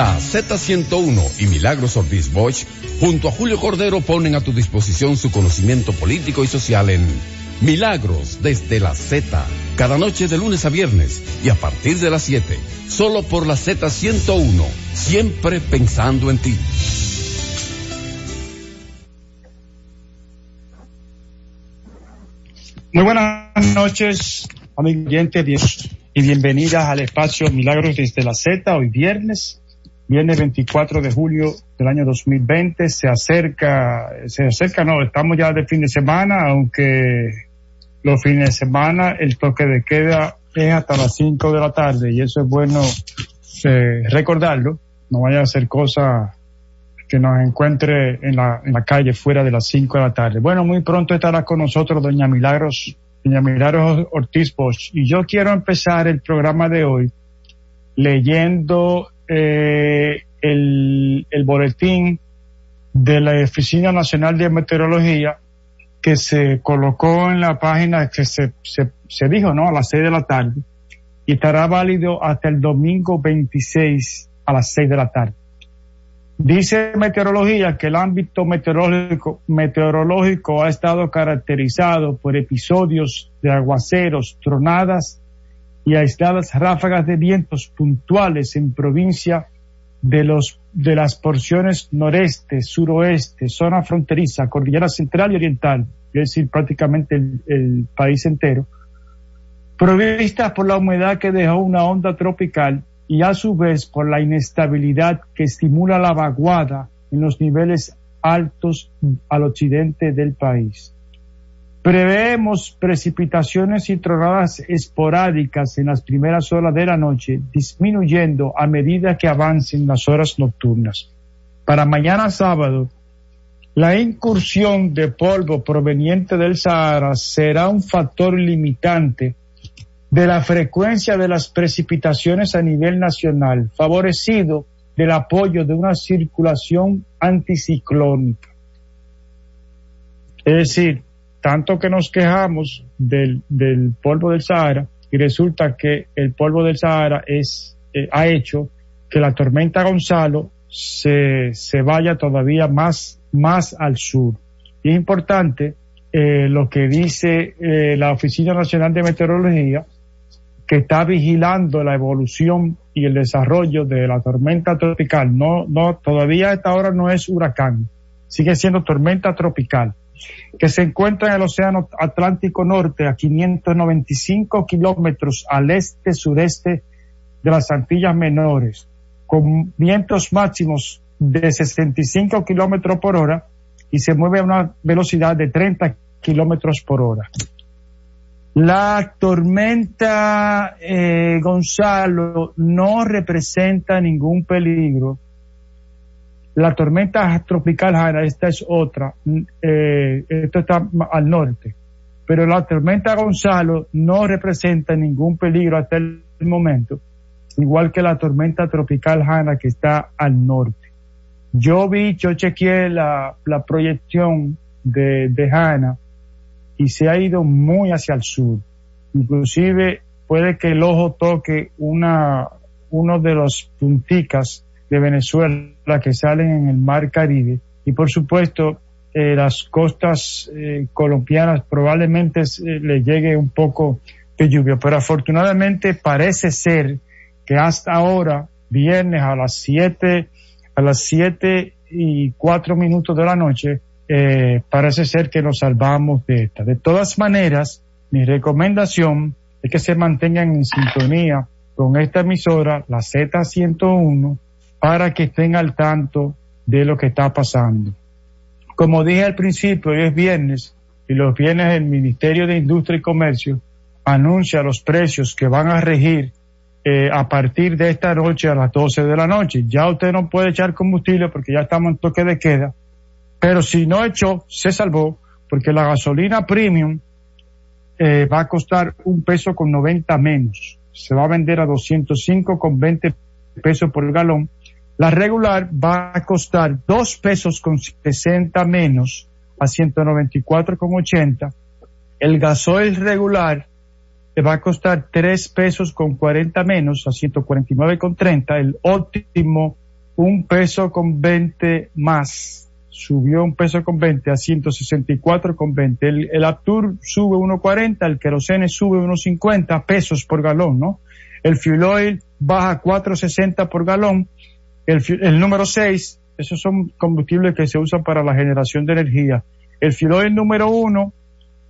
La Z101 y Milagros Ortiz Bosch, junto a Julio Cordero, ponen a tu disposición su conocimiento político y social en Milagros desde la Z, cada noche de lunes a viernes y a partir de las 7, solo por la Z101, siempre pensando en ti. Muy buenas noches, amigos y bienvenidas al espacio Milagros desde la Z, hoy viernes Viene 24 de julio del año 2020, se acerca, se acerca, no, estamos ya de fin de semana, aunque los fines de semana el toque de queda es hasta las 5 de la tarde y eso es bueno eh, recordarlo, no vaya a ser cosa que nos encuentre en la, en la calle fuera de las 5 de la tarde. Bueno, muy pronto estará con nosotros doña Milagros, doña Milagros Ortiz Bosch y yo quiero empezar el programa de hoy leyendo eh, el, el boletín de la Oficina Nacional de Meteorología que se colocó en la página que se, se, se dijo, ¿no? A las seis de la tarde y estará válido hasta el domingo 26 a las seis de la tarde. Dice meteorología que el ámbito meteorológico, meteorológico ha estado caracterizado por episodios de aguaceros, tronadas y aisladas ráfagas de vientos puntuales en provincia de los de las porciones noreste, suroeste, zona fronteriza, cordillera central y oriental, es decir, prácticamente el, el país entero, provistas por la humedad que dejó una onda tropical y a su vez por la inestabilidad que estimula la vaguada en los niveles altos al occidente del país. Preveemos precipitaciones y tronadas esporádicas en las primeras horas de la noche, disminuyendo a medida que avancen las horas nocturnas. Para mañana sábado, la incursión de polvo proveniente del Sahara será un factor limitante de la frecuencia de las precipitaciones a nivel nacional, favorecido del apoyo de una circulación anticiclónica. Es decir, tanto que nos quejamos del, del polvo del Sahara y resulta que el polvo del Sahara es, eh, ha hecho que la tormenta Gonzalo se, se vaya todavía más, más al sur. Y es importante eh, lo que dice eh, la Oficina Nacional de Meteorología, que está vigilando la evolución y el desarrollo de la tormenta tropical. No, no, todavía a esta hora no es huracán, sigue siendo tormenta tropical que se encuentra en el Océano Atlántico Norte a 595 kilómetros al este-sureste de las Antillas Menores, con vientos máximos de 65 kilómetros por hora y se mueve a una velocidad de 30 kilómetros por hora. La tormenta eh, Gonzalo no representa ningún peligro la tormenta tropical Hanna, esta es otra, eh, esto está al norte, pero la tormenta Gonzalo no representa ningún peligro hasta el momento, igual que la tormenta tropical Hanna que está al norte. Yo vi, yo chequeé la, la proyección de, de Hanna y se ha ido muy hacia el sur. Inclusive puede que el ojo toque una, uno de los punticas de Venezuela que salen en el mar Caribe y por supuesto eh, las costas eh, colombianas probablemente eh, le llegue un poco de lluvia, pero afortunadamente parece ser que hasta ahora, viernes a las 7, a las 7 y 4 minutos de la noche, parece ser que nos salvamos de esta. De todas maneras, mi recomendación es que se mantengan en sintonía con esta emisora, la Z101, para que estén al tanto de lo que está pasando. Como dije al principio, hoy es viernes y los viernes el Ministerio de Industria y Comercio anuncia los precios que van a regir eh, a partir de esta noche a las 12 de la noche. Ya usted no puede echar combustible porque ya estamos en toque de queda, pero si no echó, se salvó porque la gasolina premium eh, va a costar un peso con 90 menos. Se va a vender a 205 con 20 pesos por galón la regular va a costar dos pesos con 60 menos a 194 con 80. El gasoil regular te va a costar tres pesos con 40 menos a 149 con 30. El óptimo un peso con 20 más. Subió un peso con 20 a 164 con 20. El, el Aptur sube 1.40, el querosene sube 1.50 pesos por galón, ¿no? El fuel oil baja 4.60 por galón. El, número 6, esos son combustibles que se usan para la generación de energía. El fuel número 1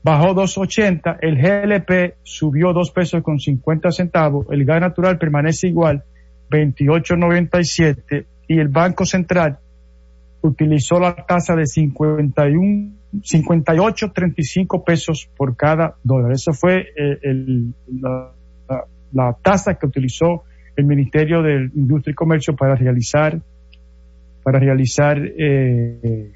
bajó 2.80, el GLP subió 2 pesos con 50 centavos, el gas natural permanece igual, 28.97 y el Banco Central utilizó la tasa de 51, 58.35 pesos por cada dólar. Eso fue eh, la, tasa que utilizó el Ministerio de Industria y Comercio para realizar, para realizar, eh,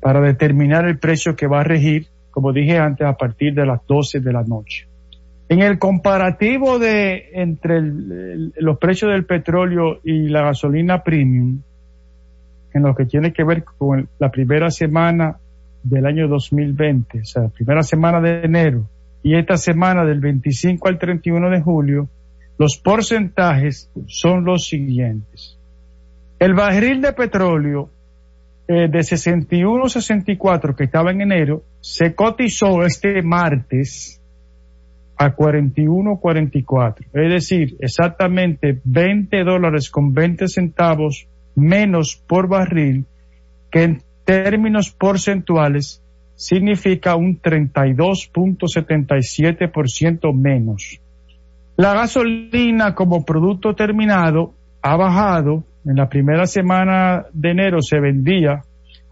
para determinar el precio que va a regir como dije antes, a partir de las 12 de la noche. En el comparativo de entre los precios del petróleo y la gasolina premium, en lo que tiene que ver con la primera semana del año 2020, o sea, la primera semana de enero y esta semana del 25 al 31 de julio, los porcentajes son los siguientes. El barril de petróleo eh, de 61.64 que estaba en enero se cotizó este martes a 41.44. Es decir, exactamente 20 dólares con 20 centavos menos por barril, que en términos porcentuales significa un 32.77% menos. La gasolina como producto terminado ha bajado en la primera semana de enero se vendía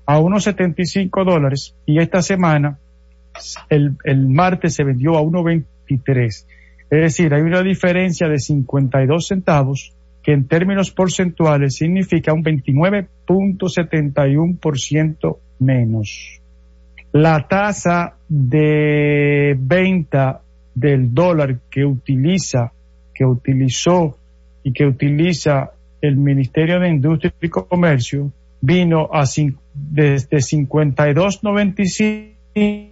a unos 75 dólares y esta semana, el, el martes se vendió a 1.23. Es decir, hay una diferencia de 52 centavos que en términos porcentuales significa un 29.71% menos. La tasa de venta del dólar que utiliza, que utilizó y que utiliza el Ministerio de Industria y Comercio vino a desde 52.95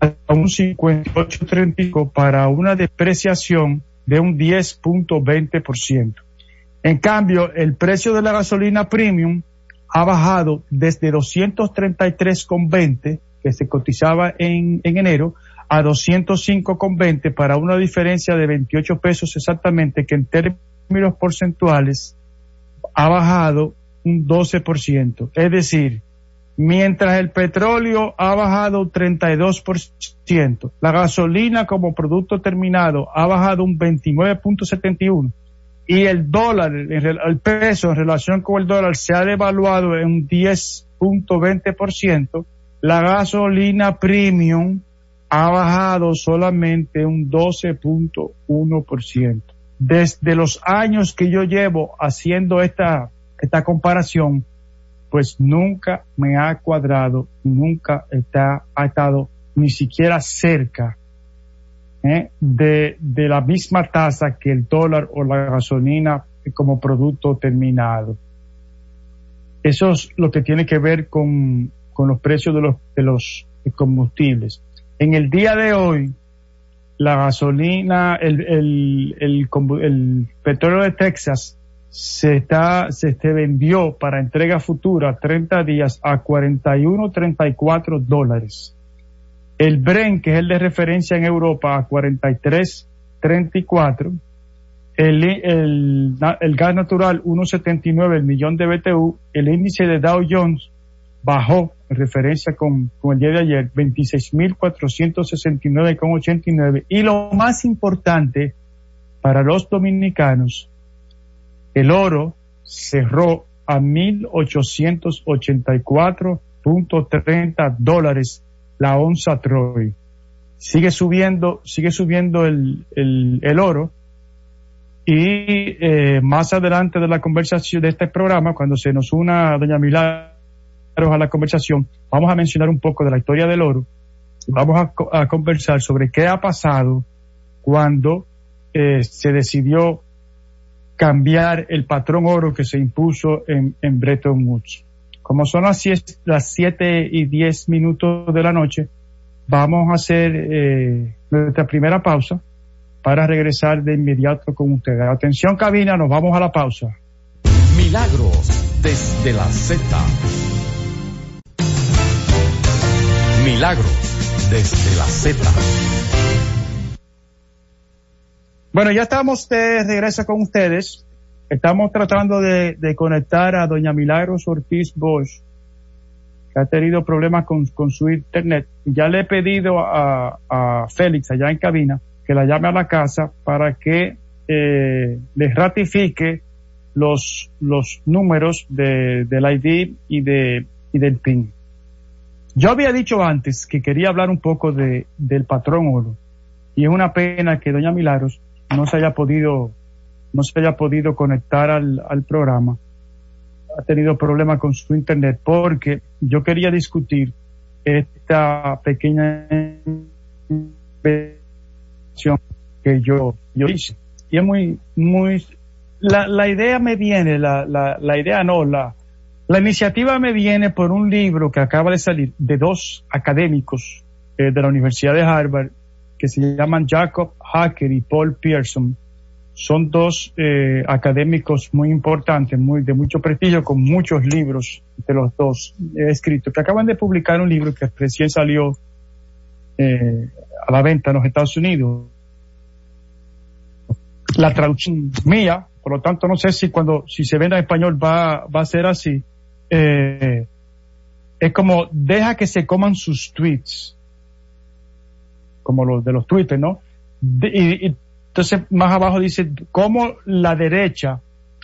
a un 58.35 para una depreciación de un 10.20%. En cambio, el precio de la gasolina premium ha bajado desde 233.20 que se cotizaba en, en enero a 205,20 para una diferencia de 28 pesos exactamente que en términos porcentuales ha bajado un 12%. Es decir, mientras el petróleo ha bajado un 32%, la gasolina como producto terminado ha bajado un 29.71% y el dólar, el peso en relación con el dólar se ha devaluado en un 10.20%, la gasolina premium ha bajado solamente un 12.1%. Desde los años que yo llevo haciendo esta, esta comparación, pues nunca me ha cuadrado, nunca está, ha estado ni siquiera cerca ¿eh? de, de la misma tasa que el dólar o la gasolina como producto terminado. Eso es lo que tiene que ver con, con los precios de los, de los combustibles. En el día de hoy, la gasolina, el, el, el, petróleo de Texas se está, se, vendió para entrega futura 30 días a 41, 34 dólares. El Brent, que es el de referencia en Europa, a 43, 34. El, el, el gas natural 1.79 el millón de BTU. El índice de Dow Jones bajó en referencia con, el día de ayer 26.469,89 y lo más importante para los dominicanos, el oro cerró a 1.884.30 dólares la onza Troy. Sigue subiendo, sigue subiendo el, el, oro y eh, más adelante de la conversación de este programa, cuando se nos una doña Milagro a la conversación, vamos a mencionar un poco de la historia del oro. Vamos a, conversar sobre qué ha pasado cuando eh, se decidió cambiar el patrón oro que se impuso en, en Bretton Woods. Como son las, las 7 y 10 minutos de la noche, vamos a hacer eh, nuestra primera pausa para regresar de inmediato con ustedes. Atención cabina, nos vamos a la pausa. Milagros desde la Z. Milagros desde la Z. Bueno, ya estamos de regreso con ustedes. Estamos tratando de, conectar a doña Milagros Ortiz Bosch, que ha tenido problemas con, su internet. Ya le he pedido a, Félix allá en cabina que la llame a la casa para que eh, les ratifique los, los números de, del ID y, de, y del PIN. Yo había dicho antes que quería hablar un poco de, del patrón oro y es una pena que doña Milagros no se haya podido no se haya podido conectar al, al programa ha tenido problemas con su internet porque yo quería discutir esta pequeña que yo, yo hice. Y es muy, muy, la, la idea me viene, la, la, la idea no, la, la iniciativa me viene por un libro que acaba de salir de dos académicos eh, de la Universidad de Harvard que se llaman Jacob Hacker y Paul Pearson. Son dos eh, académicos muy importantes, muy de mucho prestigio, con muchos libros de los dos escritos, que acaban de publicar un libro que recién salió eh, a la venta en los Estados Unidos. La traducción mía, por lo tanto no sé si cuando si se venda en español va, va a ser así. Eh, es como deja que se coman sus tweets, como los de los tweets, ¿no? y, entonces más abajo dice cómo la derecha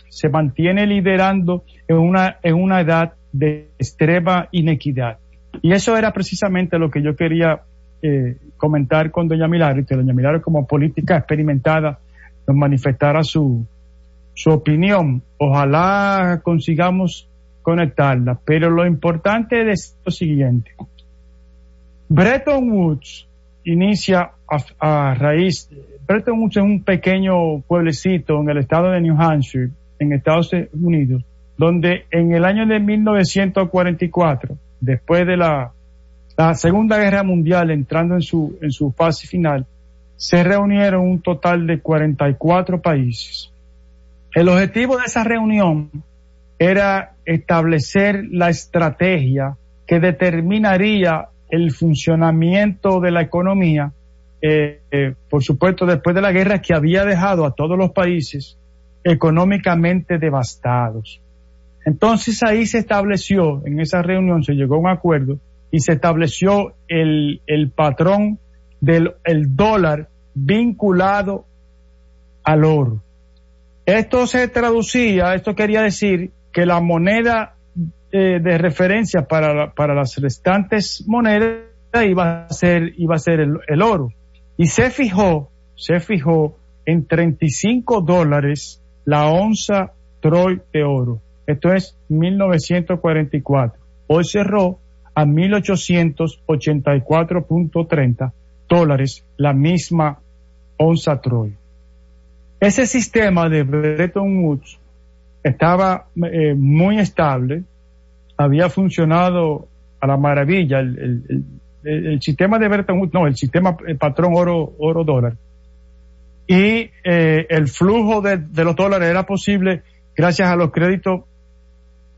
se mantiene liderando en una, en una edad de extrema inequidad. Y eso era precisamente lo que yo quería eh, comentar con doña Milagro, que doña Milagro como política experimentada nos manifestara su, su opinión. Ojalá consigamos conectarla, pero lo importante es lo siguiente. Bretton Woods inicia a, raíz, Bretton Woods es un pequeño pueblecito en el estado de New Hampshire, en Estados Unidos, donde en el año de 1944, después de la la Segunda Guerra Mundial entrando en su, en su fase final, se reunieron un total de 44 países. El objetivo de esa reunión era establecer la estrategia que determinaría el funcionamiento de la economía, eh, eh, por supuesto después de la guerra que había dejado a todos los países económicamente devastados. Entonces ahí se estableció, en esa reunión se llegó a un acuerdo y se estableció el, el patrón del el dólar vinculado al oro. Esto se traducía, esto quería decir que la moneda eh, de referencia para, para las restantes monedas iba a ser, iba a ser el, el oro. Y se fijó, se fijó en 35 dólares la onza Troy de oro. Esto es 1944. Hoy cerró a 1.884.30 dólares la misma onza Troy. Ese sistema de Bretton Woods estaba eh, muy estable, había funcionado a la maravilla. El, sistema de Bretton Woods, no, el sistema patrón oro, oro dólar. Y eh, el flujo de, de los dólares era posible gracias a los créditos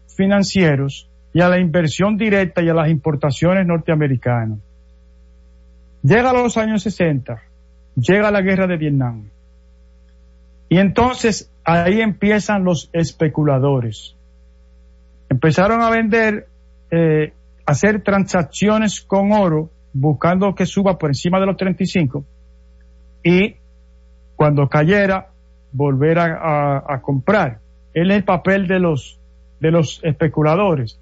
financieros y a la inversión directa y a las importaciones norteamericanas. Llega los años 60, llega la guerra de Vietnam. Y entonces ahí empiezan los especuladores. Empezaron a vender, eh, hacer transacciones con oro, buscando que suba por encima de los 35 y cuando cayera, volver a, comprar. Él es el papel de los, de los especuladores.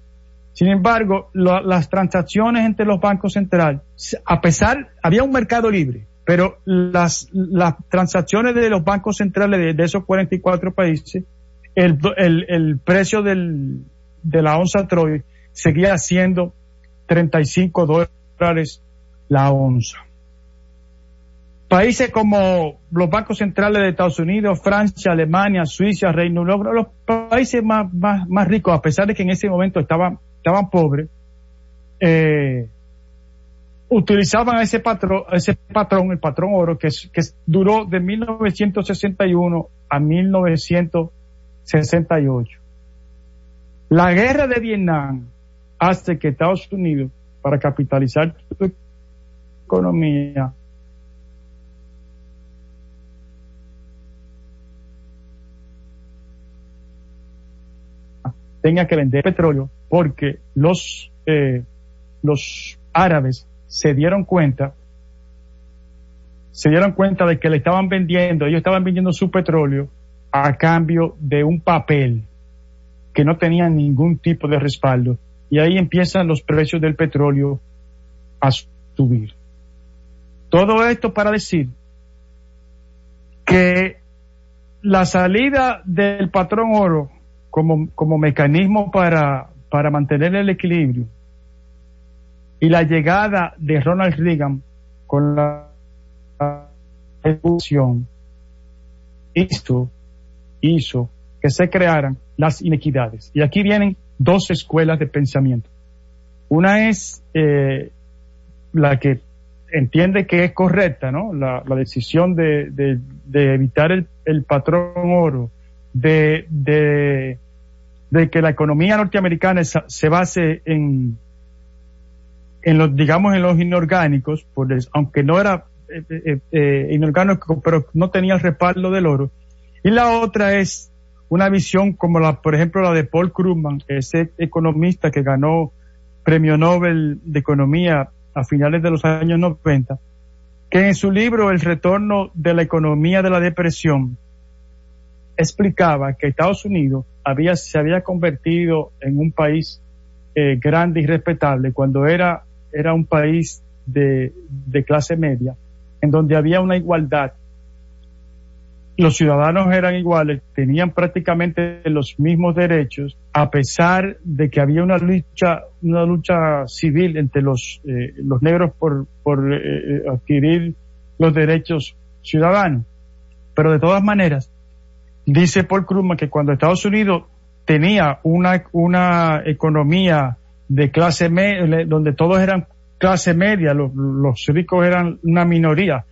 Sin embargo, las transacciones entre los bancos centrales, a pesar, había un mercado libre, pero las, las transacciones de los bancos centrales de, esos 44 países, el, el, el precio del, de la onza Troy seguía siendo 35 dólares la onza. Países como los bancos centrales de Estados Unidos, Francia, Alemania, Suiza, Reino Unido, los países más, más, más ricos, a pesar de que en ese momento estaban estaban pobres, eh, utilizaban ese patrón, ese patrón, el patrón oro, que, duró de 1961 a 1968. La guerra de Vietnam hace que Estados Unidos, para capitalizar su economía, tenga que vender petróleo porque los, eh, los árabes se dieron cuenta, se dieron cuenta de que le estaban vendiendo, ellos estaban vendiendo su petróleo a cambio de un papel que no tenía ningún tipo de respaldo. Y ahí empiezan los precios del petróleo a subir. Todo esto para decir que la salida del patrón oro como, como mecanismo para, para mantener el equilibrio y la llegada de Ronald Reagan con la evolución hizo, hizo que se crearan las inequidades. Y aquí vienen dos escuelas de pensamiento. Una es eh, la que entiende que es correcta, ¿no? La, decisión de, de, evitar el, patrón oro, de, de que la economía norteamericana se base en, en los, digamos, en los inorgánicos, aunque no era eh, eh, eh, inorgánico, pero no tenía el respaldo del oro. Y la otra es una visión como la, por ejemplo, la de Paul Krugman, ese economista que ganó premio Nobel de Economía a finales de los años 90, que en su libro El retorno de la economía de la depresión explicaba que Estados Unidos había, se había convertido en un país eh, grande y respetable cuando era, era un país de, de clase media, en donde había una igualdad. Los ciudadanos eran iguales, tenían prácticamente los mismos derechos, a pesar de que había una lucha, una lucha civil entre los, eh, los negros por, por eh, adquirir los derechos ciudadanos. Pero de todas maneras, Dice Paul Krugman que cuando Estados Unidos tenía una, una economía de clase media, donde todos eran clase media, los, ricos eran una minoría,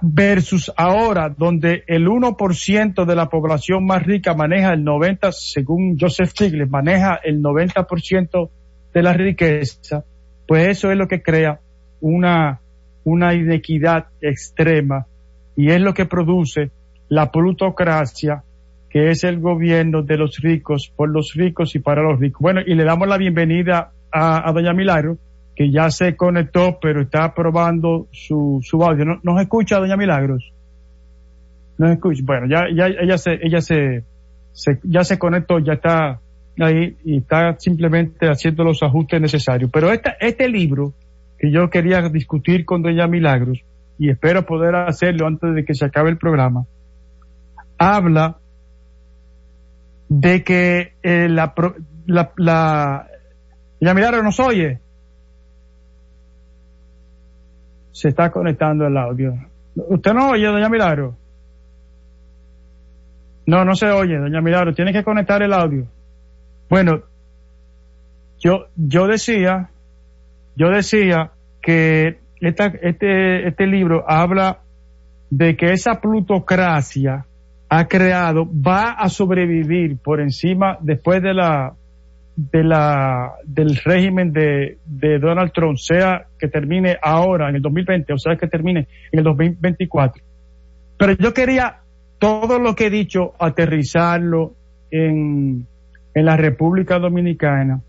versus ahora, donde el 1% de la población más rica maneja el 90%, según Joseph Stiglitz, maneja el 90% de la riqueza, pues eso es lo que crea una, una inequidad extrema y es lo que produce la plutocracia, que es el gobierno de los ricos, por los ricos y para los ricos. Bueno, y le damos la bienvenida a, doña Milagro, que ya se conectó, pero está probando su, su audio. ¿No, ¿Nos escucha, doña Milagros? ¿Nos escucha? Bueno, ya, ya ella se, ella se, ya se conectó, ya está ahí y está simplemente haciendo los ajustes necesarios. Pero esta, este libro que yo quería discutir con doña Milagros, y espero poder hacerlo antes de que se acabe el programa, habla de que eh, la, la, la, ya Milagro nos oye. Se está conectando el audio. ¿Usted no oye, doña Milagro? No, no se oye, doña Milagro. Tiene que conectar el audio. Bueno, yo, yo decía, yo decía que esta, este, este libro habla de que esa plutocracia ha creado va a sobrevivir por encima después de la de la del régimen de, de Donald Trump, sea que termine ahora en el 2020 o sea que termine en el 2024. Pero yo quería todo lo que he dicho aterrizarlo en, en la República Dominicana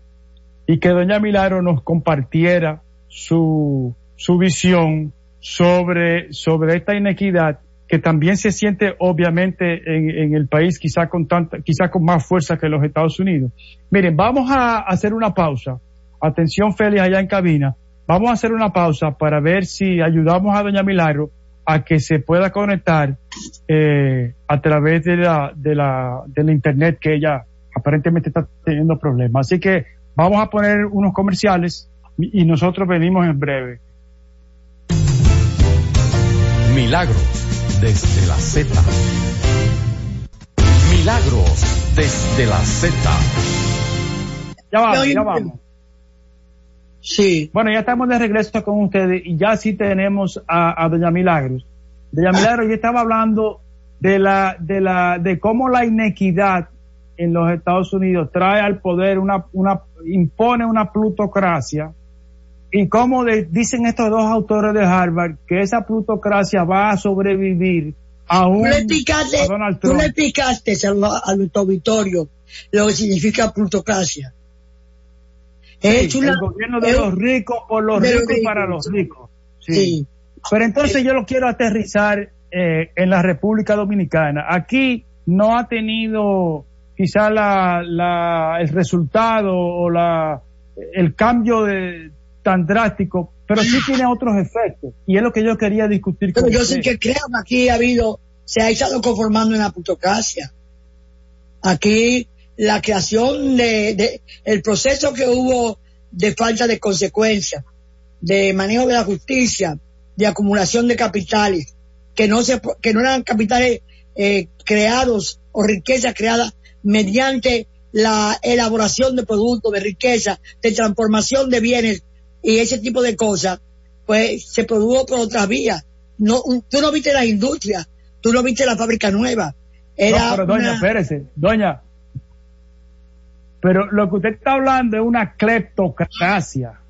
y que doña Milagro nos compartiera su, su visión sobre, sobre esta inequidad que también se siente obviamente en, el país quizá con tanta, quizá con más fuerza que los Estados Unidos. Miren, vamos a hacer una pausa. Atención Félix allá en cabina. Vamos a hacer una pausa para ver si ayudamos a Doña Milagro a que se pueda conectar eh, a través de la, de la, de la internet que ella aparentemente está teniendo problemas. Así que vamos a poner unos comerciales y nosotros venimos en breve. Milagros desde la Z. Milagros desde la Z. Ya vamos, ya vamos. Sí. Bueno, ya estamos de regreso con ustedes y ya sí tenemos a, Doña Milagros. Doña ah. Milagros, yo estaba hablando de la, de la, de cómo la inequidad en los Estados Unidos trae al poder una, una, impone una plutocracia y cómo dicen estos dos autores de Harvard que esa plutocracia va a sobrevivir a un a Donald Trump. Tú le explicaste al, auditorio lo que significa plutocracia. es el gobierno de los ricos por los ricos y para los ricos. Sí. Pero entonces yo lo quiero aterrizar eh, en la República Dominicana. Aquí no ha tenido quizá la, la, el resultado o la, el cambio de, tan drástico, pero sí tiene otros efectos. Y es lo que yo quería discutir pero yo sí que creo que aquí ha habido, se ha estado conformando una plutocracia. Aquí la creación de, de, el proceso que hubo de falta de consecuencia, de manejo de la justicia, de acumulación de capitales, que no se, que no eran capitales eh, creados o riqueza creada mediante la elaboración de productos, de riqueza, de transformación de bienes y ese tipo de cosas, pues se produjo por otras vías. No, tú no viste la industria, tú no viste la fábrica nueva. Era no, pero doña, espérese, doña. Pero lo que usted está hablando es una cleptocracia.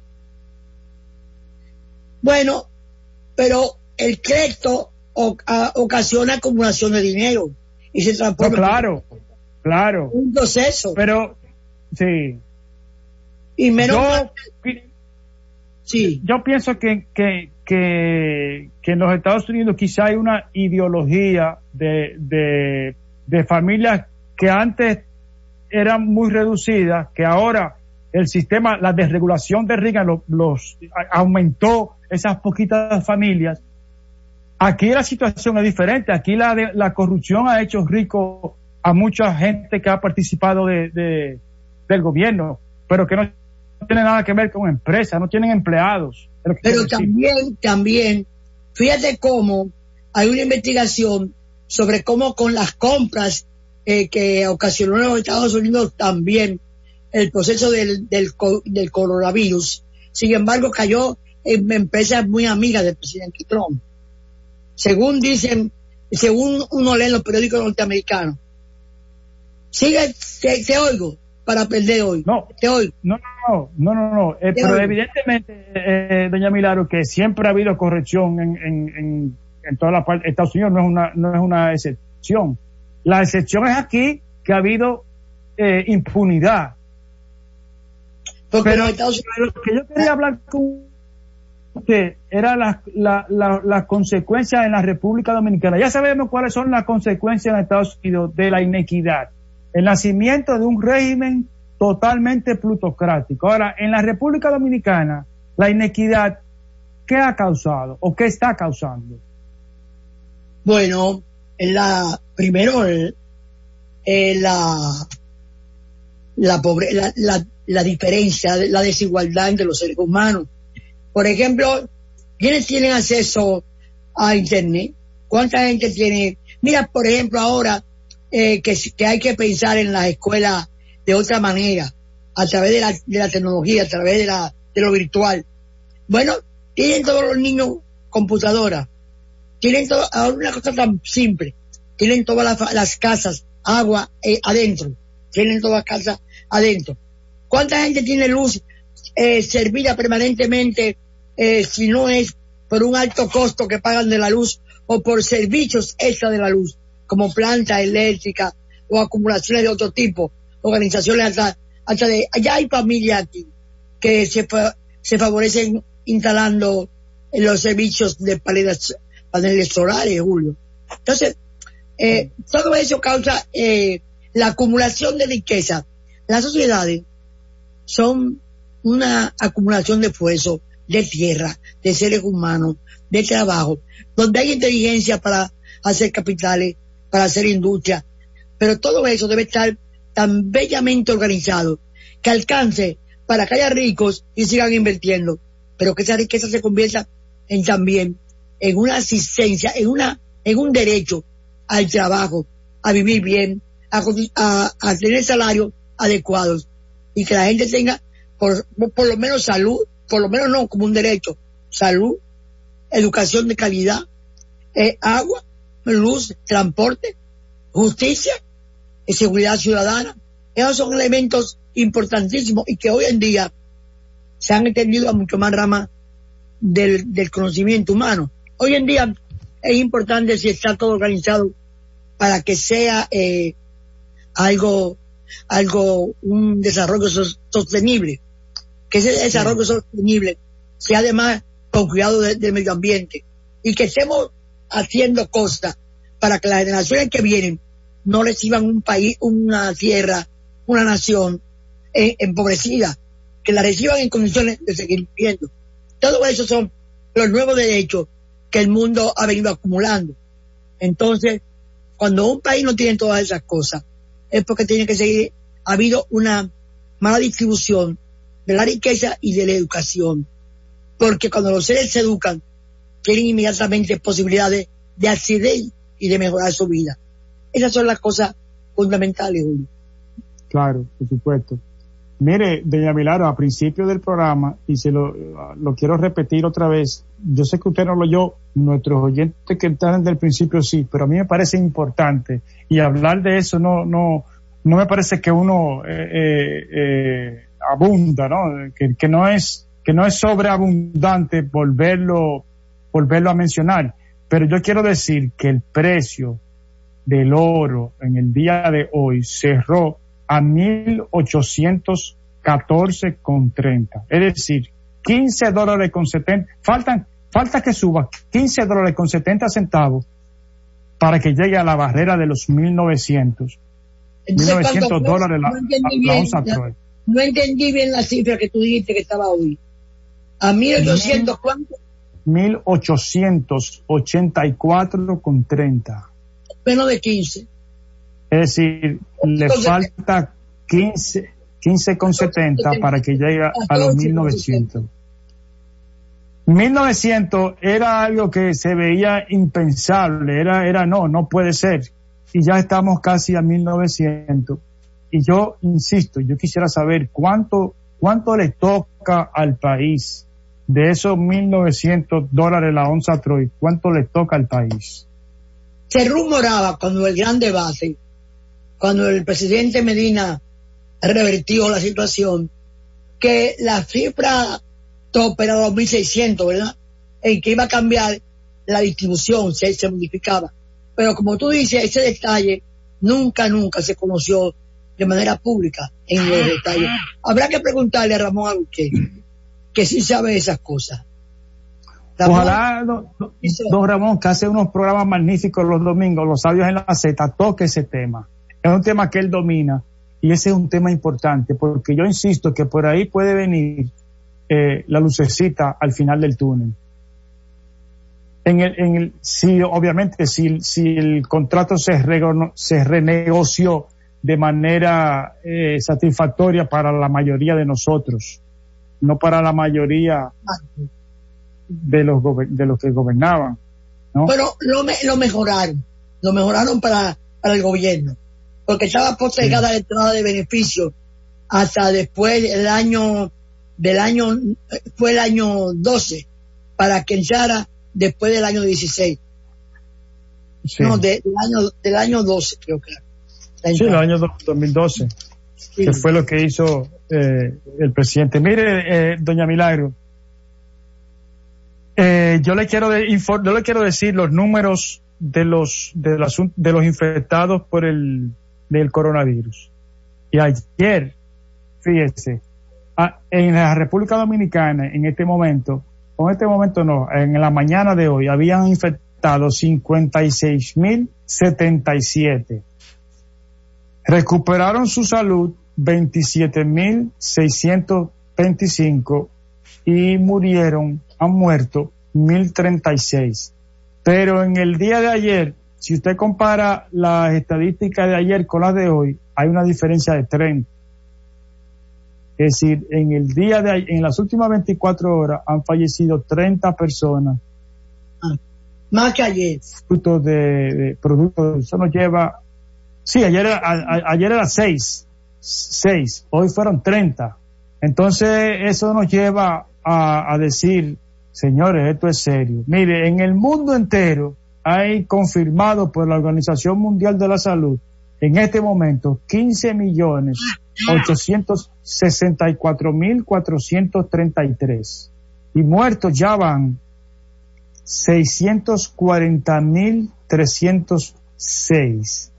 Bueno, pero el clepto ocasiona acumulación de dinero y se transforma. claro, claro. Un proceso. Pero, sí. Y menos. Yo pienso que, que, que, en los Estados Unidos quizá hay una ideología de, de, de familias que antes eran muy reducidas, que ahora el sistema, la desregulación de Reagan los, los aumentó esas poquitas familias. Aquí la situación es diferente. Aquí la, la corrupción ha hecho rico a mucha gente que ha participado de, de, del gobierno, pero que no tiene nada que ver con empresas, no tienen empleados. Pero también, también, fíjate cómo hay una investigación sobre cómo con las compras eh, que ocasionó en los Estados Unidos también el proceso del, del, del coronavirus, sin embargo cayó en empresas muy amigas del presidente Trump. Según dicen, según uno lee en los periódicos norteamericanos. Sigue, te, oigo para perder hoy. No, te oigo. No, no, no, no, no. Eh, pero evidentemente, eh, doña Milagro, que siempre ha habido corrección en, en, en, en toda la parte, Estados Unidos no es una, no es una excepción. La excepción es aquí que ha habido eh, impunidad. pero lo que yo quería hablar con usted era las la, la, consecuencias en la República Dominicana. Ya sabemos cuáles son las consecuencias en Estados Unidos de la inequidad. El nacimiento de un régimen totalmente plutocrático. Ahora, en la República Dominicana, la inequidad, ¿qué ha causado o qué está causando? Bueno, en la, primero, la, la, pobre, la, la, la diferencia, la desigualdad entre los seres humanos. Por ejemplo, ¿quiénes tienen acceso a Internet? ¿Cuánta gente tiene? Mira, por ejemplo, ahora eh, que, hay que pensar en las escuelas de otra manera, a través de la, de la tecnología, a través de, la, de lo virtual. Bueno, tienen todos los niños computadoras, tienen ahora una cosa tan simple, tienen todas las, casas, agua eh, adentro, tienen todas las casas adentro. ¿Cuánta gente tiene luz eh, servida permanentemente eh, si no es por un alto costo que pagan de la luz o por servicios extra de la luz, como planta eléctrica o acumulaciones de otro tipo, organizaciones hasta, hasta de, allá hay familias aquí que se, se favorecen instalando los servicios de paneles, paneles solares, Julio. Entonces, eh, todo eso causa eh, la acumulación de riqueza. Las sociedades son una acumulación de esfuerzo, de tierra, de seres humanos, de trabajo, donde hay inteligencia para hacer capitales, para hacer industria, pero todo eso debe estar tan bellamente organizado que alcance para que haya ricos y sigan invirtiendo, pero que esa riqueza se convierta en también en una asistencia, en una, en un derecho al trabajo, a vivir bien, a, tener salarios adecuados. Y que la gente tenga por, por lo menos salud por lo menos no como un derecho, salud, educación de calidad, eh, agua, luz, transporte, justicia y seguridad ciudadana. Esos son elementos importantísimos y que hoy en día se han entendido a mucho más ramas del, del conocimiento humano. Hoy en día es importante si está todo organizado para que sea eh, algo, algo, un desarrollo sostenible, que ese desarrollo sostenible sea además con cuidado del medio ambiente y que estemos haciendo cosas para que las generaciones que vienen no reciban un país, una tierra, una nación eh, empobrecida, que la reciban en condiciones de seguir viviendo. Todo eso son los nuevos derechos que el mundo ha venido acumulando. Entonces, cuando un país no tiene todas esas cosas, es porque tiene que seguir, ha habido una mala distribución de la riqueza y de la educación. Porque cuando los seres se educan, tienen inmediatamente posibilidades de acceder y de mejorar su vida. Esas son las cosas fundamentales, Julio. Claro, por supuesto. Mire, doña Milaro, a principio del programa, y se lo, lo quiero repetir otra vez, yo sé que usted no lo oyó, nuestros oyentes que están desde el principio sí, pero a mí me parece importante y hablar de eso no, no, no me parece que uno eh, eh, eh abunda, ¿no? Que, que, no es, que no es sobreabundante volverlo, volverlo a mencionar. Pero yo quiero decir que el precio del oro en el día de hoy cerró a 1814,30. Es decir, 15 dólares con 70. Faltan, falta que suba 15 dólares con 70 centavos para que llegue a la barrera de los 1900. 1900 dólares la, No entendí bien la cifra que tú dijiste que estaba hoy. A 1800 cuánto? 1884,30. Menos de 15. Es decir, le falta 15, 15,70 para que llegue a los 1900. 1900 era algo que se veía impensable, era, era no, no puede ser. Y ya estamos casi a 1900. Y yo insisto, yo quisiera saber cuánto, cuánto le toca al país de esos 1900 dólares la onza Troy, cuánto le toca al país. Se rumoraba cuando el gran debate cuando el presidente Medina revertió la situación, que la cifra tope era 2.600, ¿verdad? En que iba a cambiar la distribución, si se modificaba. Pero como tú dices, ese detalle nunca, nunca se conoció de manera pública en los detalles. Habrá que preguntarle a Ramón Aluque, que sí sabe esas cosas. Ojalá, don, Ramón, que hace unos programas magníficos los domingos, los sabios en la Z, toque ese tema es un tema que él domina y ese es un tema importante porque yo insisto que por ahí puede venir eh, la lucecita al final del túnel. En el, en el, si obviamente si, si el contrato se, se renegoció de manera eh, satisfactoria para la mayoría de nosotros, no para la mayoría de los de los que gobernaban. ¿no? Pero lo, lo mejoraron, lo mejoraron para, para el gobierno porque estaba postergada la entrada de beneficios hasta después del año, del año, fue el año 12, para que entrara después del año 16. No, del, año, del año 12 creo que Sí, el año 2012, que fue lo que hizo eh, el presidente. Mire, eh, doña Milagro, eh, yo le quiero yo le quiero decir los números de los de, de los infectados por el del coronavirus. Y ayer, fíjese, en la República Dominicana, en este momento, en este momento no, en la mañana de hoy, habían infectado 56.077. Recuperaron su salud 27.625 y murieron, han muerto 1.036. Pero en el día de ayer si usted compara las estadísticas de ayer con las de hoy, hay una diferencia de 30. Es decir, en el día de en las últimas 24 horas han fallecido 30 personas. Ah, más que ayer. Producto de, productos, eso nos lleva, sí, ayer, ayer era 6, 6, hoy fueron 30. Entonces, eso nos lleva a, a decir, señores, esto es serio. Mire, en el mundo entero hay confirmado por la Organización Mundial de la Salud en este momento 15 millones 864 mil 433 y muertos ya van 640 mil 306.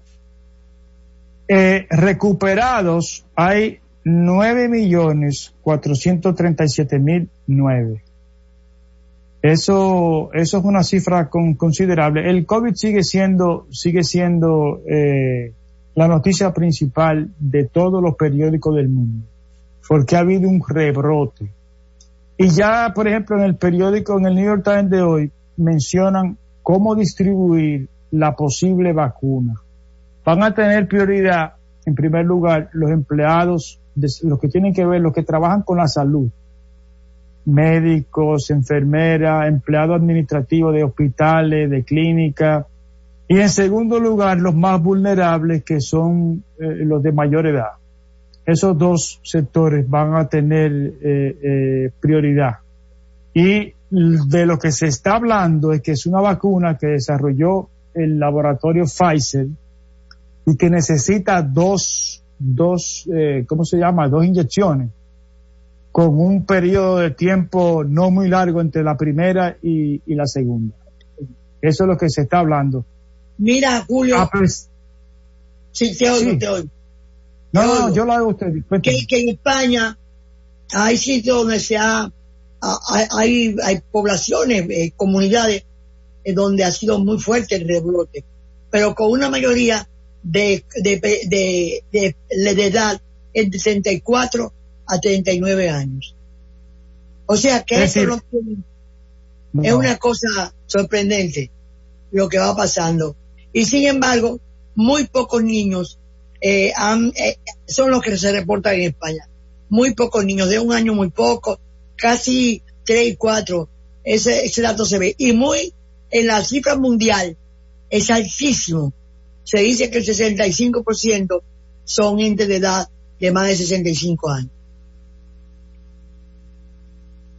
Eh, recuperados hay 9 millones 437 mil 9. Eso, eso es una cifra considerable. El COVID sigue siendo, sigue siendo eh, la noticia principal de todos los periódicos del mundo, porque ha habido un rebrote. Y ya, por ejemplo, en el periódico, en el New York Times de hoy, mencionan cómo distribuir la posible vacuna. Van a tener prioridad, en primer lugar, los empleados, los que tienen que ver, los que trabajan con la salud, médicos, enfermeras, empleados administrativos de hospitales, de clínicas, y en segundo lugar los más vulnerables que son eh, los de mayor edad. Esos dos sectores van a tener eh, eh, prioridad. Y de lo que se está hablando es que es una vacuna que desarrolló el laboratorio Pfizer y que necesita dos, dos, ¿cómo se llama? Dos inyecciones con un periodo de tiempo no muy largo entre la primera y, la segunda. Eso es lo que se está hablando. Mira, Julio. Ah, pues, sí, te oigo, te oigo. No, no, yo lo hago usted. Que, que, en España hay sitios donde se ha, hay, hay poblaciones, eh, comunidades eh, donde ha sido muy fuerte el rebrote, pero con una mayoría de, de, de, de, de edad entre 64 a 39 años. O sea que es eso es una cosa sorprendente lo que va pasando. Y sin embargo, muy pocos niños eh, eh, son los que se reportan en España. Muy pocos niños, de un año muy poco, casi tres y cuatro. Ese, ese dato se ve. Y muy, en la cifra mundial, es altísimo. Se dice que el 65% son gente de edad de más de 65 años.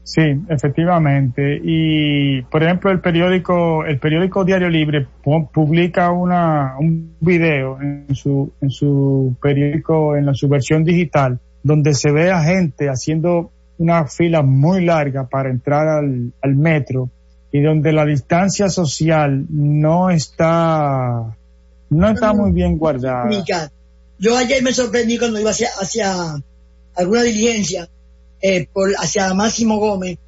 Sí, efectivamente. Y, por ejemplo, el periódico, el periódico Diario Libre publica una, un video en su, en su periódico, en la, su versión digital, donde se ve a gente haciendo una fila muy larga para entrar al, al metro y donde la distancia social no está, no está muy bien guardada. Yo ayer me sorprendí cuando iba hacia, hacia alguna diligencia eh, por, hacia Máximo Gómez,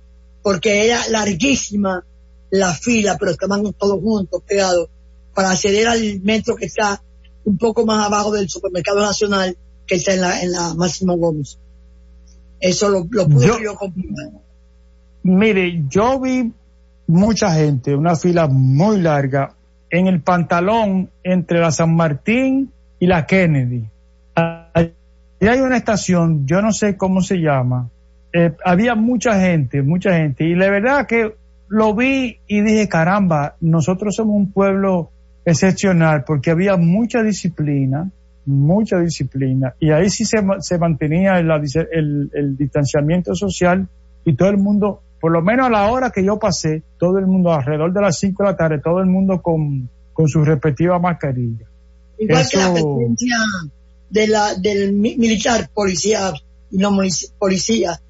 porque era larguísima la fila, pero estaban todos juntos, pegados, para acceder al metro que está un poco más abajo del supermercado nacional, que está en la, en la Máximo Gómez. Eso lo, lo pude yo, yo Mire, yo vi mucha gente, una fila muy larga, en el pantalón entre la San Martín y la Kennedy. Y hay una estación, yo no sé cómo se llama, eh, había mucha gente, mucha gente. Y la verdad que lo vi y dije, caramba, nosotros somos un pueblo excepcional porque había mucha disciplina, mucha disciplina. Y ahí sí se, se mantenía el, distanciamiento social y todo el mundo, por lo menos a la hora que yo pasé, todo el mundo alrededor de las 5 de la tarde, todo el mundo con, con su respectiva mascarilla. Igual que la presencia de la, del militar, policía y no policía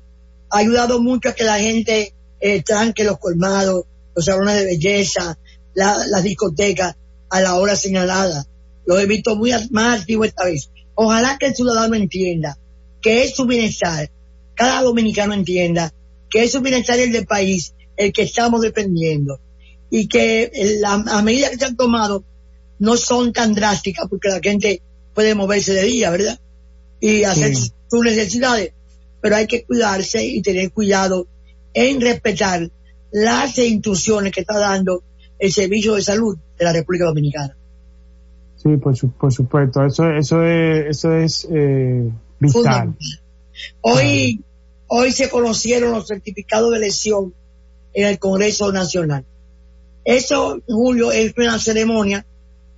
ha ayudado mucho a que la gente eh, tranque los colmados, los salones de belleza, las discotecas a la hora señalada. Lo he visto muy más activo esta vez. Ojalá que el ciudadano entienda que es su bienestar, cada dominicano entienda que es su bienestar el del país el que estamos dependiendo y que las medidas que se han tomado no son tan drásticas porque la gente puede moverse de día, ¿verdad? Y hacer sus necesidades pero hay que cuidarse y tener cuidado en respetar las instrucciones que está dando el Servicio de Salud de la República Dominicana. Sí, por, por supuesto, eso, eso es, eso es eh, vital. Hoy, hoy se conocieron los certificados de elección en el Congreso Nacional. Eso, Julio, es una ceremonia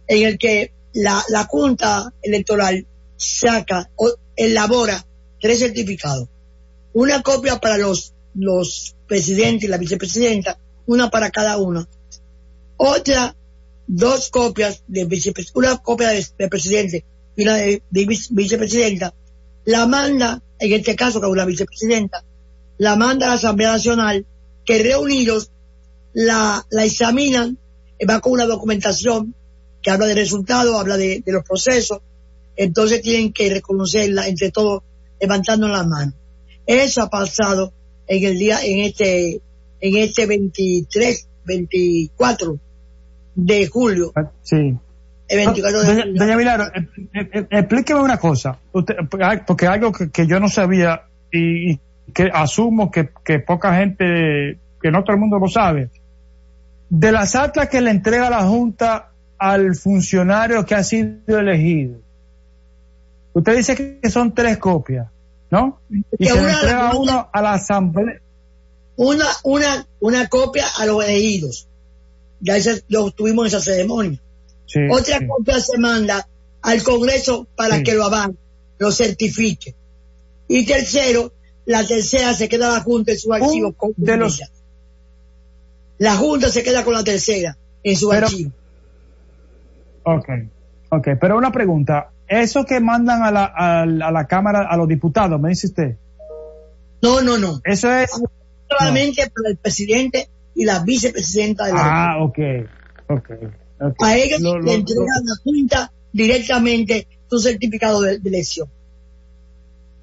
en el que la, la Junta Electoral saca o elabora tres certificados una copia para los los presidentes y la vicepresidenta, una para cada uno. Otra, dos copias de vicepresidente, una copia de, presidente y una de, vicepresidenta, la manda, en este caso con la vicepresidenta, la manda a la Asamblea Nacional, que reunidos la, la examinan, va con una documentación que habla de resultados, habla de, los procesos, entonces tienen que reconocerla entre todos levantando la mano. Eso ha pasado en el día, en este, en este 23, 24 de julio. Sí. El 24 de julio. Doña Milagro, eh, eh, eh, explíqueme una cosa, usted, porque algo que, yo no sabía y, que asumo que, que poca gente, que no todo el mundo lo sabe. De las actas que le entrega la Junta al funcionario que ha sido elegido, usted dice que son tres copias. ¿no? Y se una, entrega uno a la asamblea. Una, una, una copia a los elegidos. Ya ese, lo tuvimos en esa ceremonia. Otra copia se manda al Congreso para que lo avance, lo certifique. Y tercero, la tercera se queda la Junta en su archivo. Con de los... La Junta se queda con la tercera en su archivo. Ok, ok, pero una pregunta, eso que mandan a la, a, la Cámara, a los diputados, me dice usted. No, no, no. Eso es. Solamente para el presidente y la vicepresidenta de la Ah, ok, ok. A ellos le entregan a la Junta directamente su certificado de, elección.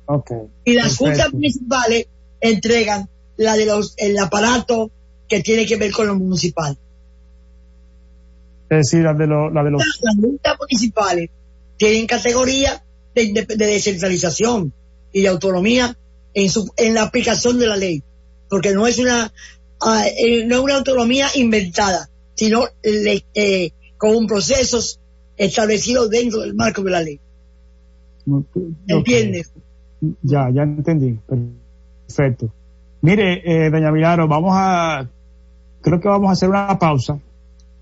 Ok. Y las juntas municipales entregan la de los, el aparato que tiene que ver con lo municipal. Es decir, la de, lo, la de los... Las juntas municipales tienen categoría de, descentralización y de autonomía en, su, en la aplicación de la ley, porque no es una, ah, eh, no es una autonomía inventada, sino eh, con procesos establecidos dentro del marco de la ley. ¿Entiendes? Ya, ya entendí. Perfecto. Mire, eh, doña Milagro, vamos a, creo que vamos a hacer una pausa.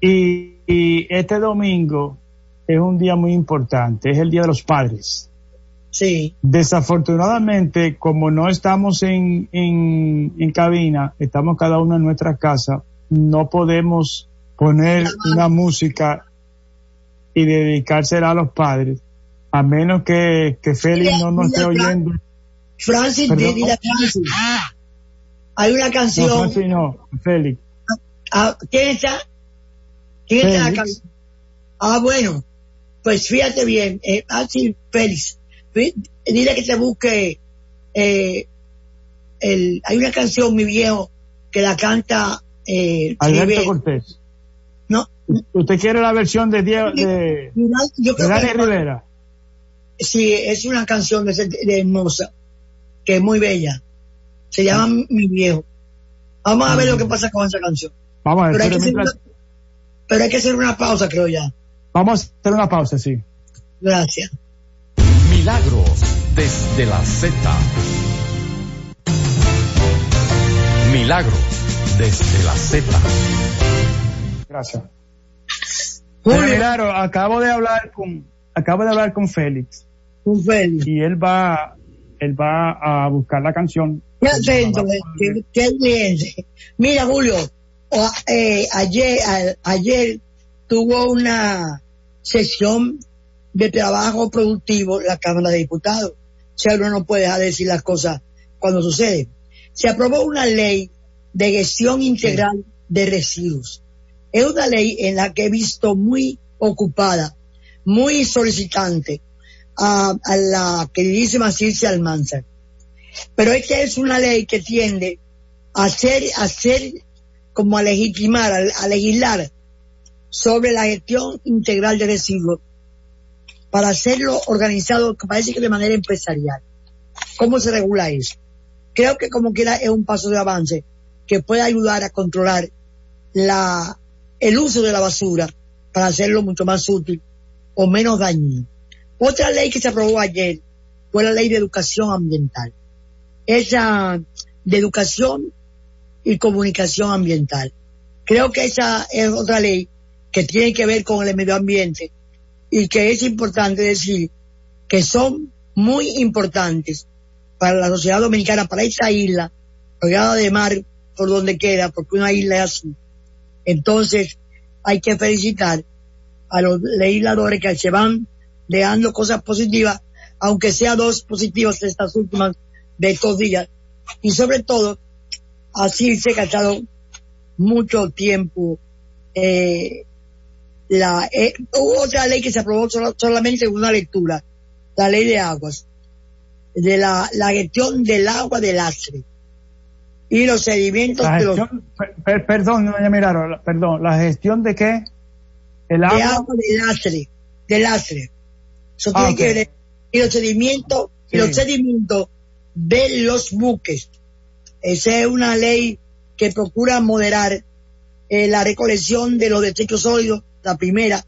y este domingo es un día muy importante, es el Día de los Padres. Sí. Desafortunadamente, como no estamos en, en, cabina, estamos cada uno en nuestra casa, no podemos poner una música y dedicársela a los padres, a menos que, que Félix no nos esté oyendo. Francis, dile Francis. Hay una canción. No, Francis no, Félix. Ah, ¿Quién está? ¿Quién está la canción? Ah, bueno. Pues fíjate bien, eh, así, Félix, dile que te busque, eh, el, hay una canción, mi viejo, que la canta eh, Alberto Cortés. ¿Usted quiere la versión de Diego de, yo de Dani Rivera? Sí, es una canción de, de, hermosa, que es muy bella. Se llama Mi Viejo. Vamos a ver lo que pasa con esa canción. Vamos a ver. pero hay que hacer una pausa, creo ya. Vamos a hacer una pausa, sí. Gracias. Milagros desde la Z. Milagros desde la Z. Gracias. Julio. acabo de hablar con, acabo de hablar con Félix. Con Félix. Y él va, él va a buscar la canción. Qué atento, qué, qué Mira, Julio, eh, ayer, ayer tuvo una sesión de trabajo productivo la Cámara de Diputados. O sea, uno no puede dejar de decir las cosas cuando sucede. Se aprobó una ley de gestión integral de residuos. Es una ley en la que he visto muy ocupada, muy solicitante a, la queridísima Circe Almanzar. Pero es que es una ley que tiende a hacer, a hacer como a legitimar, a legislar sobre la gestión integral de residuos para hacerlo organizado, parece que de manera empresarial. ¿Cómo se regula eso? Creo que como quiera es un paso de avance que puede ayudar a controlar la, el uso de la basura para hacerlo mucho más útil o menos dañino. Otra ley que se aprobó ayer fue la ley de educación ambiental. Esa de educación y comunicación ambiental. Creo que esa es otra ley que tiene que ver con el medio ambiente y que es importante decir que son muy importantes para la sociedad dominicana, para esta isla, rodeada de mar por donde queda, porque una isla es así. Entonces, hay que felicitar a los legisladores que se van dejando cosas positivas, aunque sea dos positivas estas últimas de estos días. Y sobre todo, así se ha estado mucho tiempo eh, la eh, hubo otra ley que se aprobó solamente en una lectura, la ley de aguas, de la, la gestión del agua del lastre y los sedimentos de los... perdón, doña Miraro, perdón, ¿la gestión de qué? El agua, de agua del lastre, del lastre. Eso tiene ah, que ver y los sedimentos, y los sedimentos de los buques. Esa es una ley que procura moderar eh, la recolección de los desechos sólidos, la primera,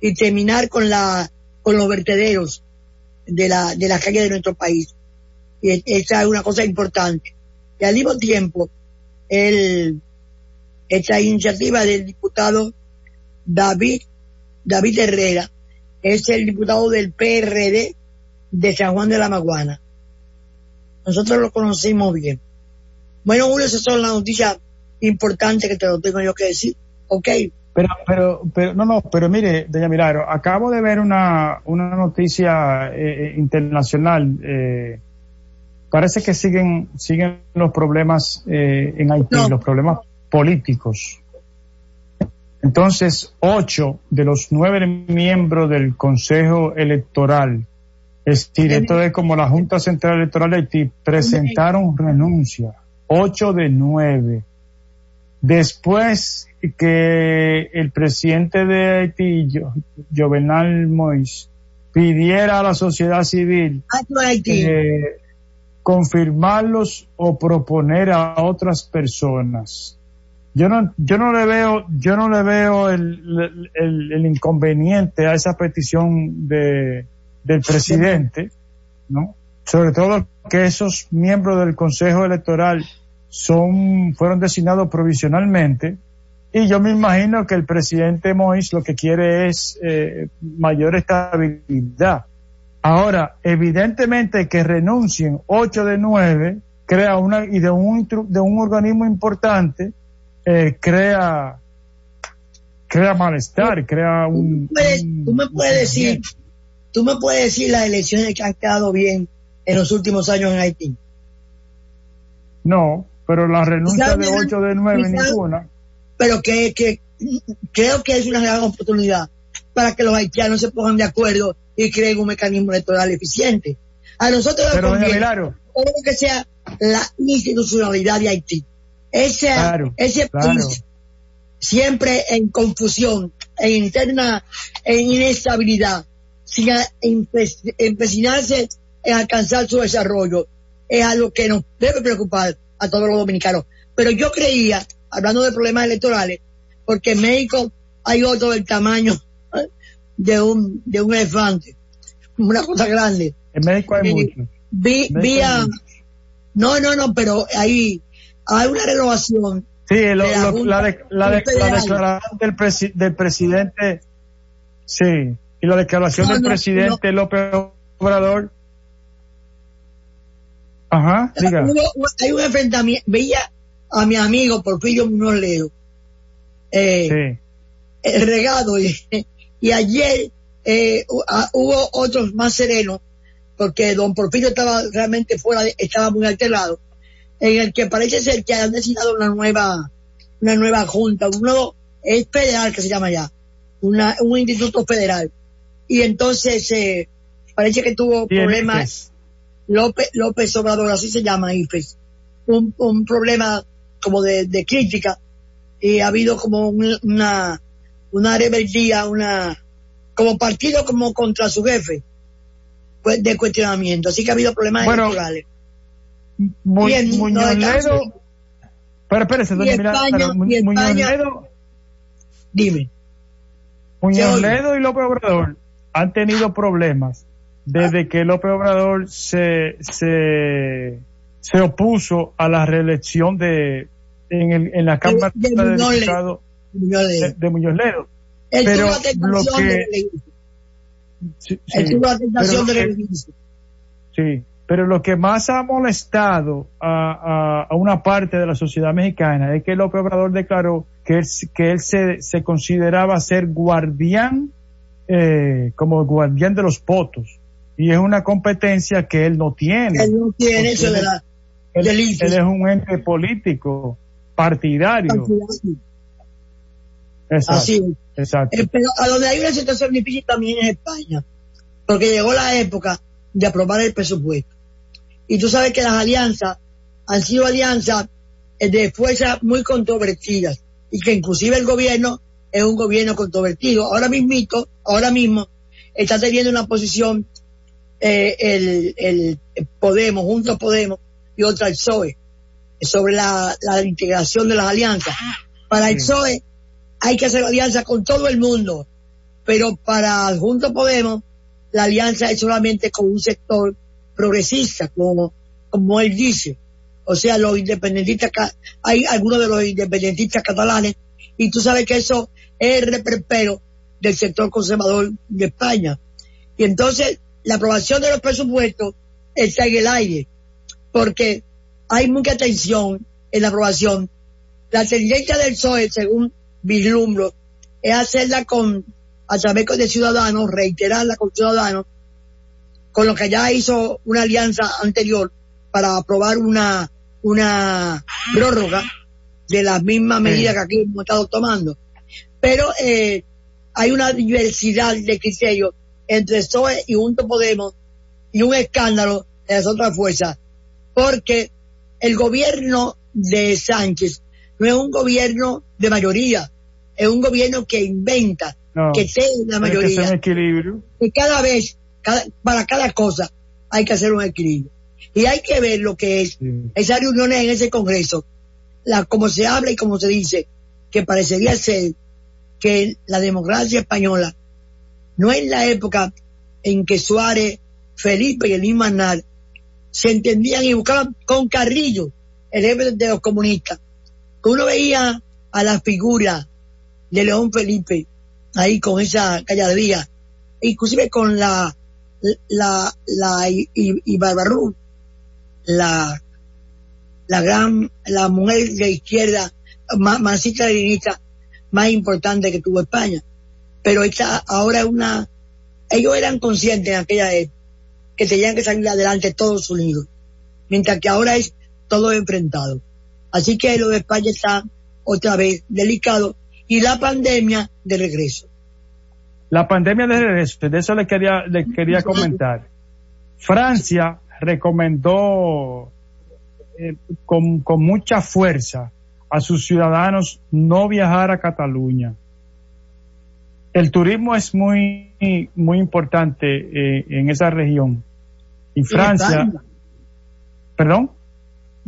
y terminar con la con los vertederos de la de la calle de nuestro país. Y esa es una cosa importante. Y al mismo tiempo, el, esta iniciativa del diputado David, David Herrera, es el diputado del PRD de San Juan de la Maguana. Nosotros lo conocimos bien. Bueno, uno, esas son las noticias importantes que te lo tengo yo que decir. Ok. Pero, pero, pero, no, no, pero mire, doña Milagro, acabo de ver una, una noticia eh, eh, internacional eh, parece que siguen, siguen los problemas eh, en Haití, los problemas políticos. Entonces, ocho de los nueve miembros del Consejo Electoral, es decir, esto es como la Junta Central Electoral de Haití, presentaron renuncia. Ocho de nueve. Después que el presidente de Haití, Jovenal Moïse, pidiera a la sociedad civil confirmarlos o proponer a otras personas. Yo no, yo no le veo, yo no le veo el, el, inconveniente a esa petición de, del presidente, ¿no? Sobre todo que esos miembros del Consejo Electoral son, fueron designados provisionalmente, y yo me imagino que el presidente Moïse lo que quiere es eh, mayor estabilidad. Ahora, evidentemente que renuncien ocho de nueve crea una y de un de un organismo importante eh, crea crea malestar, crea un, tú, me puedes decir, tú me puedes decir las elecciones que han quedado bien en los últimos años en Haití. No, pero la renuncia de ocho de nueve ninguna. Pero que, que creo que es una gran oportunidad para que los haitianos se pongan de acuerdo y creen un mecanismo electoral eficiente. A nosotros nos conviene todo lo que sea la institucionalidad de Haití. Ese, ese país siempre en confusión, en interna, en inestabilidad, sin empecinarse en alcanzar su desarrollo, es algo que nos debe preocupar a todos los dominicanos. Pero yo creía, hablando de problemas electorales, porque en México hay otro del tamaño de un, de un elefante, una cosa grande. En México hay mucho. Vi, no, no, no, pero ahí hay una renovación. Sí, la, la, declaración del, del presidente, sí, y la declaración del presidente López Obrador. Ajá, diga. hay un enfrentamiento, veía a mi amigo Porfirio Munoz Leo, eh, el regado y, y ayer eh, hubo otros más serenos, porque don Porfirio estaba realmente fuera, estaba muy alterado, en el que parece ser que han designado una nueva, una nueva junta, un nuevo, es federal que se llama ya, una, un instituto federal. Y entonces, eh, parece que tuvo problemas, López, López Obrador, así se llama IFES, un, un problema como de, de crítica, y ha habido como una, una rebeldía, una, como partido como contra su jefe pues, de cuestionamiento. Así que ha habido problemas bueno, electorales. Muñoz Ledo, pero espérese, doña España, Muñoz Ledo, dime. Muñoz Ledo y López Obrador han tenido problemas desde que López Obrador se, se, se opuso a la reelección de en, el, en la Cámara de, de, de Diputados de, de Muñoz Ledo. Él pero lo que... Sí, sí, sí, pero lo que más ha molestado a, una parte de la sociedad mexicana es que López Obrador declaró que él, que él se, se consideraba ser guardián, eh, como guardián de los potos. Y es una competencia que él no tiene. Él no tiene eso de la, él, él, es un ente político, partidario. Exacto, Así Exacto. Eh, pero a donde hay una situación difícil también es España, porque llegó la época de aprobar el presupuesto. Y tú sabes que las alianzas han sido alianzas eh, de fuerzas muy controvertidas y que inclusive el gobierno es un gobierno controvertido. Ahora mismito, ahora mismo, está teniendo una posición eh, el, el, Podemos, junto a Podemos y otra el PSOE, sobre la, la integración de las alianzas. Para el PSOE hay que hacer alianza con todo el mundo, pero para Junto Podemos la alianza es solamente con un sector progresista, como, como él dice. O sea, los independentistas, hay algunos de los independentistas catalanes, y tú sabes que eso es el reperpero del sector conservador de España. Y entonces, la aprobación de los presupuestos está en el aire, porque hay mucha tensión en la aprobación. La tendencia del PSOE, según vislumbro, es hacerla con, a través de ciudadanos, reiterarla con ciudadanos, con lo que ya hizo una alianza anterior para aprobar una, una prórroga de las mismas medidas que aquí hemos estado tomando. Pero eh, hay una diversidad de criterios entre PSOE y Junto Podemos y un escándalo de las otras fuerzas, porque el gobierno de Sánchez no es un gobierno de mayoría, es un gobierno que inventa, que tiene la mayoría. equilibrio. Y cada vez para cada cosa hay que hacer un equilibrio. Y hay que ver lo que es esas reuniones en ese Congreso, la, como se habla y como se dice, que parecería ser que la democracia española no es la época en que Suárez, Felipe y el mismo se entendían y buscaban con Carrillo, el jefe de los comunistas, que uno veía a la figura de León Felipe ahí con esa calladría, inclusive con la la, la y, y la, la gran, la mujer de izquierda, más, más más importante que tuvo España. Pero esta, ahora es una, ellos eran conscientes en aquella época que tenían que salir adelante todos unidos, mientras que ahora es todo enfrentado. Así que lo de España está otra vez delicado y la pandemia de regreso. La pandemia de regreso, de eso le quería, le quería comentar. Francia recomendó eh, con, con, mucha fuerza a sus ciudadanos no viajar a Cataluña. El turismo es muy, muy importante eh, en esa región. Y Francia, perdón.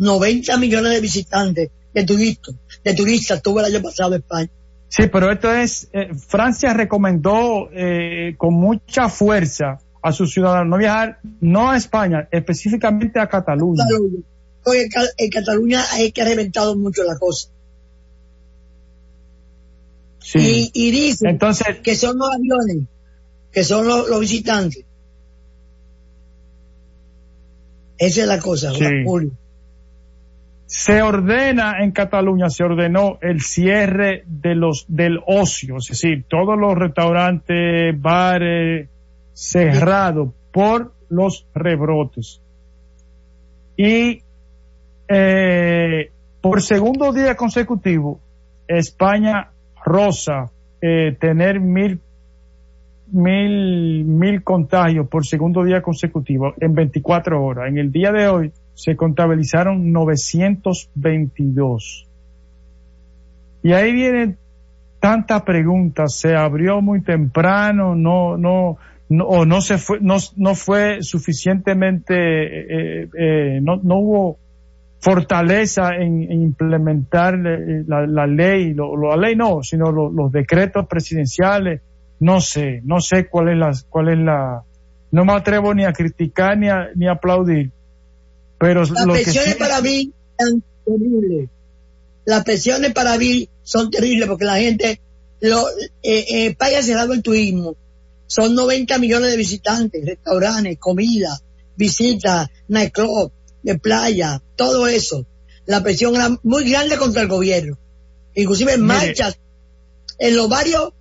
90 millones de visitantes, de turistas, de turistas tuvo el año pasado en España. Sí, pero esto es, eh, Francia recomendó eh, con mucha fuerza a sus ciudadanos no viajar, no a España, específicamente a Cataluña. Porque en Cataluña hay que ha reventado mucho la cosa. Sí. Y, y dicen Entonces, que son los aviones, que son los, visitantes. Esa es la cosa, sí. Julio se ordena en Cataluña, se ordenó el cierre de los, del ocio, es decir, todos los restaurantes, bares cerrados por los rebrotes. Y eh, por segundo día consecutivo, España rosa eh, tener mil, mil, mil contagios por segundo día consecutivo en 24 horas. En el día de hoy, se contabilizaron 922. Y ahí vienen tantas preguntas, se abrió muy temprano, no, no, no o no se fue, no, no fue suficientemente, eh, eh, no, no hubo fortaleza en, implementar la, la ley, lo, la ley no, sino los decretos presidenciales, no sé, no sé cuál es la, cuál es la, no me atrevo ni a criticar ni a, ni a aplaudir, pero las pensiones para mí son terribles. Las pensiones para mí son terribles porque la gente lo eh, eh, paga cerrado el turismo. Son 90 millones de visitantes, restaurantes, comida, visitas, nightclub, de playa, todo eso. La presión era muy grande contra el gobierno. Inclusive marchas en los barrios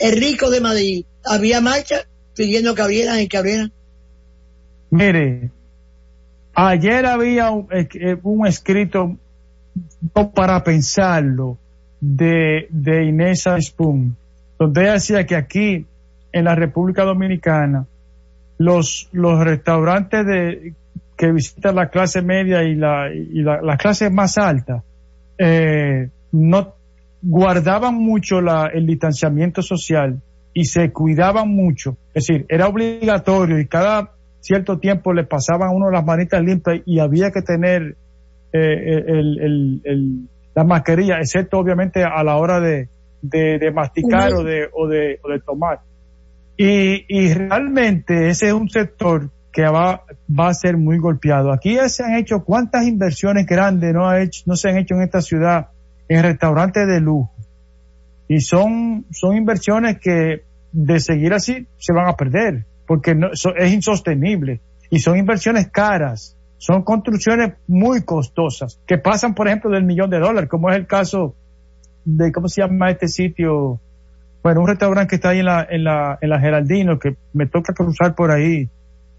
ricos de Madrid. Había marchas pidiendo que abrieran y que abrieran. Mire, ayer había un, un escrito para pensarlo de, de Inés Spoon, donde ella decía que aquí en la República Dominicana los, los restaurantes de, que visitan la clase media y la, y la, clase más alta eh, no guardaban mucho la, el distanciamiento social y se cuidaban mucho. Es decir, era obligatorio y cada cierto tiempo le pasaban a uno las manitas limpias y había que tener eh, el, el, la mascarilla, excepto obviamente a la hora de, de, masticar o de, o de, o de tomar. Y, y realmente ese es un sector que va, va a ser muy golpeado. Aquí ya se han hecho cuántas inversiones grandes no, ha hecho, no se han hecho en esta ciudad en restaurantes de lujo. Y son, son inversiones que de seguir así se van a perder porque no, es insostenible. Y son inversiones caras, son construcciones muy costosas que pasan, por ejemplo, del millón de dólares, como es el caso de, ¿cómo se llama este sitio? Bueno, un restaurante que está ahí en la, en la, en la Geraldino, que me toca cruzar por ahí.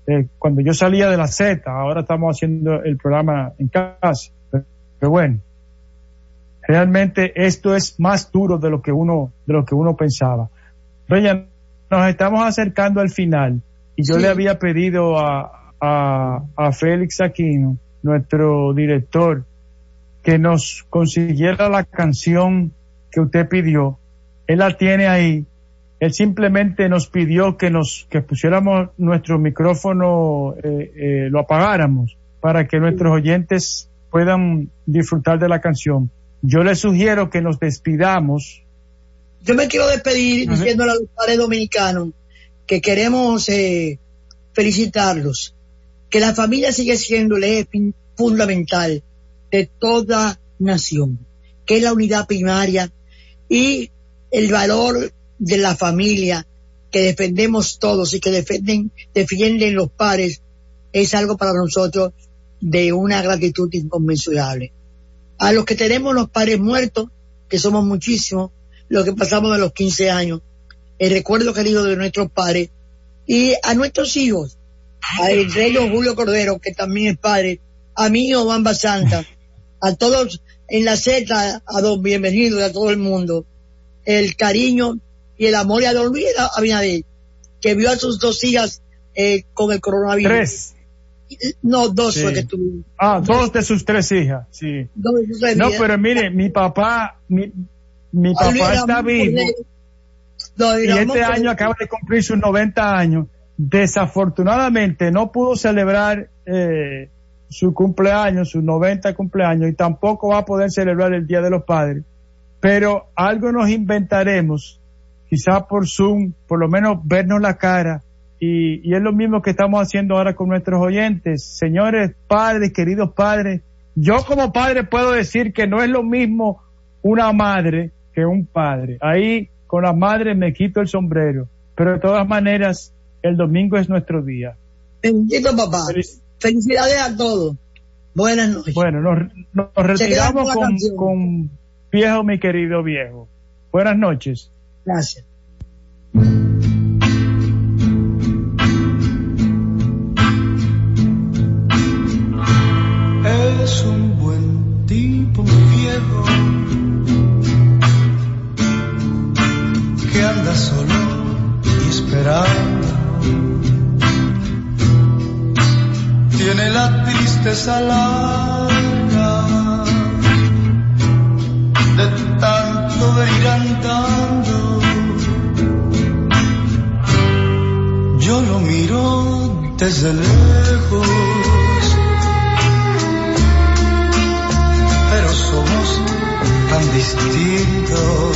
Eh, cuando yo salía de la Z, ahora estamos haciendo el programa en casa. Pero, bueno, realmente esto es más duro de lo que uno, de lo que uno pensaba. Nos estamos acercando al final y yo le había pedido a, a, a Félix Aquino, nuestro director, que nos consiguiera la canción que usted pidió. Él la tiene ahí. Él simplemente nos pidió que nos que pusiéramos nuestro micrófono, eh, eh, lo apagáramos para que nuestros oyentes puedan disfrutar de la canción. Yo le sugiero que nos despidamos. Yo me quiero despedir diciéndole a los padres dominicanos que queremos eh, felicitarlos, que la familia sigue siendo el eje fundamental de toda nación, que es la unidad primaria y el valor de la familia que defendemos todos y que defienden, defienden los pares es algo para nosotros de una gratitud inconmensurable. A los que tenemos los padres muertos, que somos muchísimos, los que pasamos de los 15 años, el recuerdo querido de nuestros padres y a nuestros hijos, a el rey Julio Cordero, que también es padre, a mí Obamba Santa, a todos en la Z, a don bienvenido y a todo el mundo, el cariño y el amor y a don Luis Abinader, que vio a sus dos hijas eh, con el coronavirus. Tres. No, dos fue que tuvo. Ah, dos de sus tres hijas, sí. no, pero mire, mi papá, mi, mi papá está vivo. y este año acaba de cumplir sus 90 años. Desafortunadamente no pudo celebrar eh, su cumpleaños, su 90 cumpleaños, y tampoco va a poder celebrar el Día de los Padres. Pero algo nos inventaremos, quizá por Zoom, por lo menos vernos la cara, y, y es lo mismo que estamos haciendo ahora con nuestros oyentes. Señores padres, queridos padres, yo como padre puedo decir que no es lo mismo una madre que un padre. Ahí con la madre me quito el sombrero, pero de todas maneras el domingo es nuestro día. Bendito papá. Felicidades a todos. Buenas noches. Bueno, nos, retiramos con, con viejo, mi querido viejo. Buenas noches. Gracias. Es un buen tipo viejo tiene la tristeza larga de tanto de ir andando. Yo lo miro desde lejos, pero somos tan distintos.